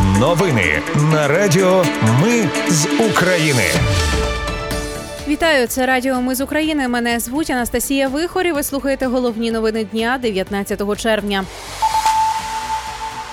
Новини на Радіо Ми з України. Вітаю, це Радіо Ми з України. Мене звуть Анастасія Вихорі. Ви слухаєте головні новини дня 19 червня.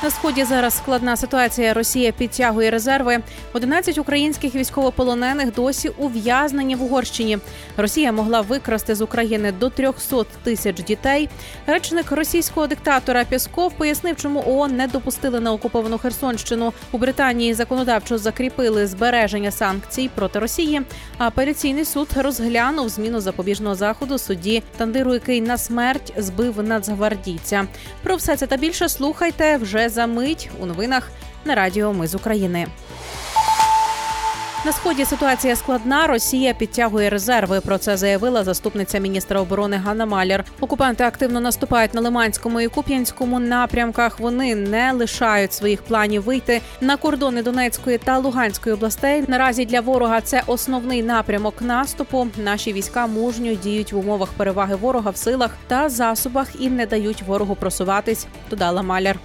На сході зараз складна ситуація. Росія підтягує резерви. 11 українських військовополонених досі ув'язнені в Угорщині. Росія могла викрасти з України до 300 тисяч дітей. Речник російського диктатора Пєсков пояснив, чому ООН не допустили на окуповану Херсонщину. У Британії законодавчо закріпили збереження санкцій проти Росії. А апеляційний суд розглянув зміну запобіжного заходу судді Тандиру, який на смерть збив нацгвардійця. Про все це та більше слухайте вже за мить у новинах на Радіо Ми з України. На сході ситуація складна. Росія підтягує резерви. Про це заявила заступниця міністра оборони Ганна Маляр. Окупанти активно наступають на Лиманському і Куп'янському напрямках. Вони не лишають своїх планів вийти на кордони Донецької та Луганської областей. Наразі для ворога це основний напрямок наступу. Наші війська мужньо діють в умовах переваги ворога в силах та засобах і не дають ворогу просуватись. Додала Маляр.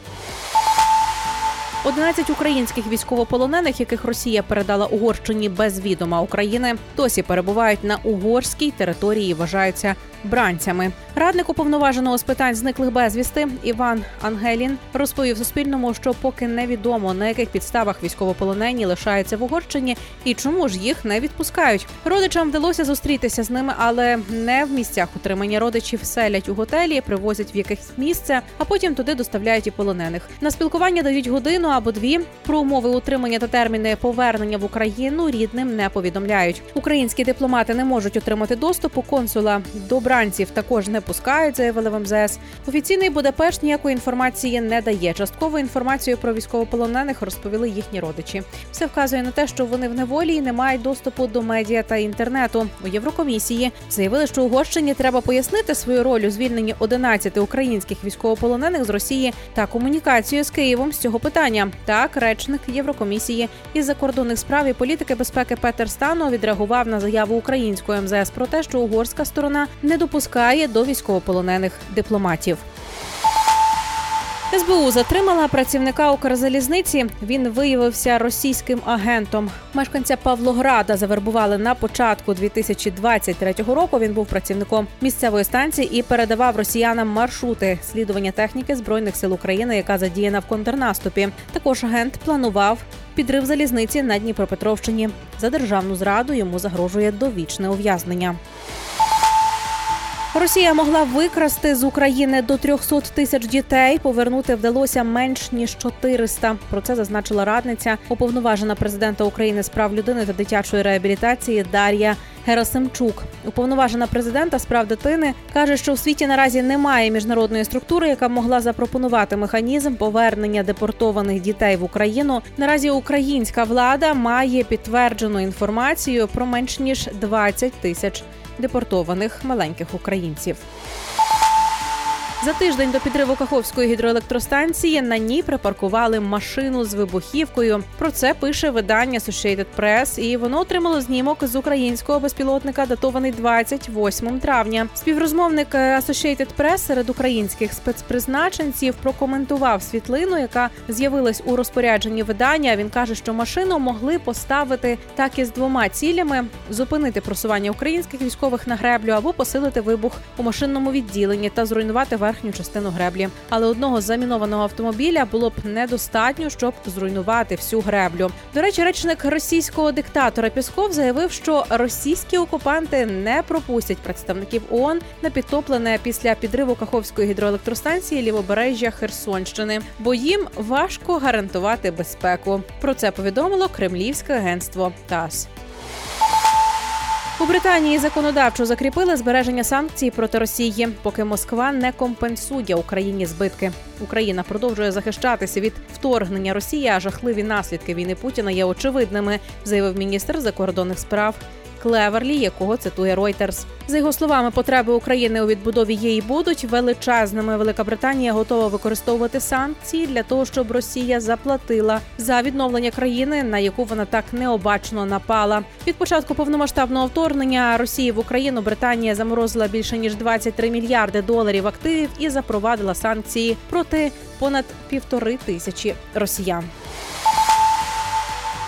11 українських військовополонених, яких Росія передала Угорщині без відома України, досі перебувають на угорській території. і Вважаються бранцями. Радник уповноваженого з питань зниклих безвісти Іван Ангелін розповів Суспільному, що поки невідомо на яких підставах військовополонені лишаються в Угорщині і чому ж їх не відпускають. Родичам вдалося зустрітися з ними, але не в місцях утримання родичів селять у готелі, привозять в якесь місце, а потім туди доставляють і полонених. На спілкування дають годину або дві. Про умови утримання та терміни повернення в Україну рідним не повідомляють. Українські дипломати не можуть отримати доступу консула до бранців. Також не пускають, заявили в МЗС. Офіційний Будапешт ніякої інформації не дає. Часткову інформацію про військовополонених розповіли їхні родичі. Все вказує на те, що вони в неволі і не мають доступу до медіа та інтернету. У Єврокомісії заявили, що Угорщині треба пояснити свою роль у звільненні 11 українських військовополонених з Росії та комунікацію з Києвом з цього питання. Так, речник Єврокомісії із закордонних справ і політики безпеки Петер Стану відреагував на заяву української МЗС про те, що угорська сторона не допускає до військовополонених дипломатів. СБУ затримала працівника Укрзалізниці. Він виявився російським агентом. Мешканця Павлограда завербували на початку 2023 року. Він був працівником місцевої станції і передавав росіянам маршрути слідування техніки збройних сил України, яка задіяна в контрнаступі. Також агент планував підрив залізниці на Дніпропетровщині. За державну зраду йому загрожує довічне ув'язнення. Росія могла викрасти з України до 300 тисяч дітей. Повернути вдалося менш ніж 400. Про це зазначила радниця уповноважена президента України з прав людини та дитячої реабілітації Дар'я Герасимчук. Уповноважена президента з прав дитини каже, що у світі наразі немає міжнародної структури, яка могла запропонувати механізм повернення депортованих дітей в Україну. Наразі українська влада має підтверджену інформацію про менш ніж 20 тисяч депортованих маленьких українців. За тиждень до підриву Каховської гідроелектростанції на ній припаркували машину з вибухівкою. Про це пише видання Associated Press, і воно отримало знімок з українського безпілотника, датований 28 травня. Співрозмовник Associated Press серед українських спецпризначенців прокоментував світлину, яка з'явилась у розпорядженні видання. Він каже, що машину могли поставити так і з двома цілями: зупинити просування українських військових на греблю або посилити вибух у машинному відділенні та зруйнувати верх верхню частину греблі. Але одного замінованого автомобіля було б недостатньо, щоб зруйнувати всю греблю. До речі, речник російського диктатора Пісков заявив, що російські окупанти не пропустять представників ООН на підтоплене після підриву Каховської гідроелектростанції лівобережжя Херсонщини, бо їм важко гарантувати безпеку. Про це повідомило Кремлівське агентство ТАСС. У Британії законодавчо закріпили збереження санкцій проти Росії, поки Москва не компенсує Україні збитки. Україна продовжує захищатися від вторгнення Росії, а жахливі наслідки війни Путіна є очевидними, заявив міністр закордонних справ Клеверлі, якого цитує Reuters. За його словами, потреби України у відбудові і будуть величезними. Велика Британія готова використовувати санкції для того, щоб Росія заплатила за відновлення країни, на яку вона так необачно напала. Від початку повномасштабного вторгнення Росії в Україну Британія заморозила більше ніж 23 мільярди доларів активів і запровадила санкції проти понад півтори тисячі росіян.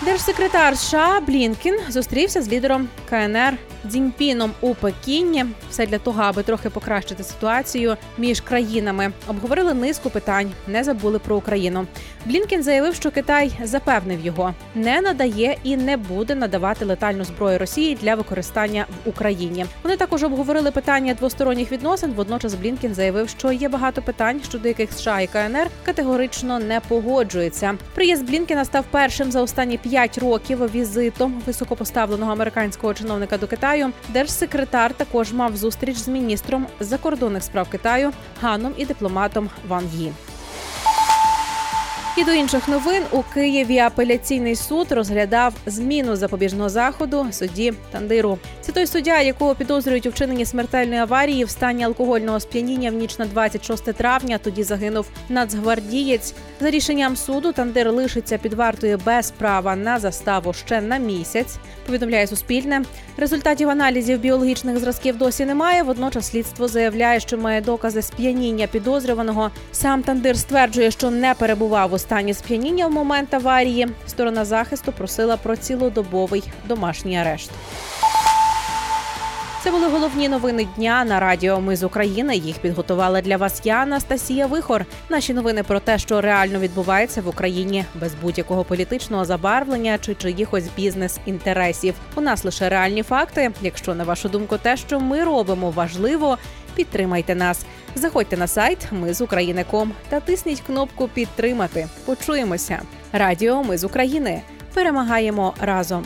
Держсекретар США Блінкін зустрівся з лідером КНР Дзіньпіном у Пекіні. Все для того, аби трохи покращити ситуацію між країнами. Обговорили низку питань, не забули про Україну. Блінкін заявив, що Китай запевнив його, не надає і не буде надавати летальну зброю Росії для використання в Україні. Вони також обговорили питання двосторонніх відносин. Водночас Блінкін заявив, що є багато питань, щодо яких США і КНР категорично не погоджуються. Приїзд Блінкіна став першим за останні п'ять років візитом високопоставленого американського чиновника до Китаю. Держсекретар також мав зустріч з міністром закордонних справ Китаю Ганом і дипломатом Ван Ї. І до інших новин у Києві апеляційний суд розглядав зміну запобіжного заходу судді Тандиру. Це той суддя, якого підозрюють у вчиненні смертельної аварії в стані алкогольного сп'яніння в ніч на 26 травня. Тоді загинув нацгвардієць. За рішенням суду Тандир лишиться під вартою без права на заставу ще на місяць. Повідомляє Суспільне. Результатів аналізів біологічних зразків досі немає. Водночас слідство заявляє, що має докази сп'яніння підозрюваного. Сам Тандир стверджує, що не перебував у стані сп'яніння в момент аварії. Сторона захисту просила про цілодобовий домашній арешт. Це були головні новини дня на радіо. Ми з України. Їх підготувала для вас я, Анастасія Вихор. Наші новини про те, що реально відбувається в Україні без будь-якого політичного забарвлення чи чиїхось бізнес-інтересів. У нас лише реальні факти. Якщо на вашу думку, те, що ми робимо, важливо, підтримайте нас. Заходьте на сайт Ми з України.ком та тисніть кнопку Підтримати. Почуємося. Радіо Ми з України. Перемагаємо разом.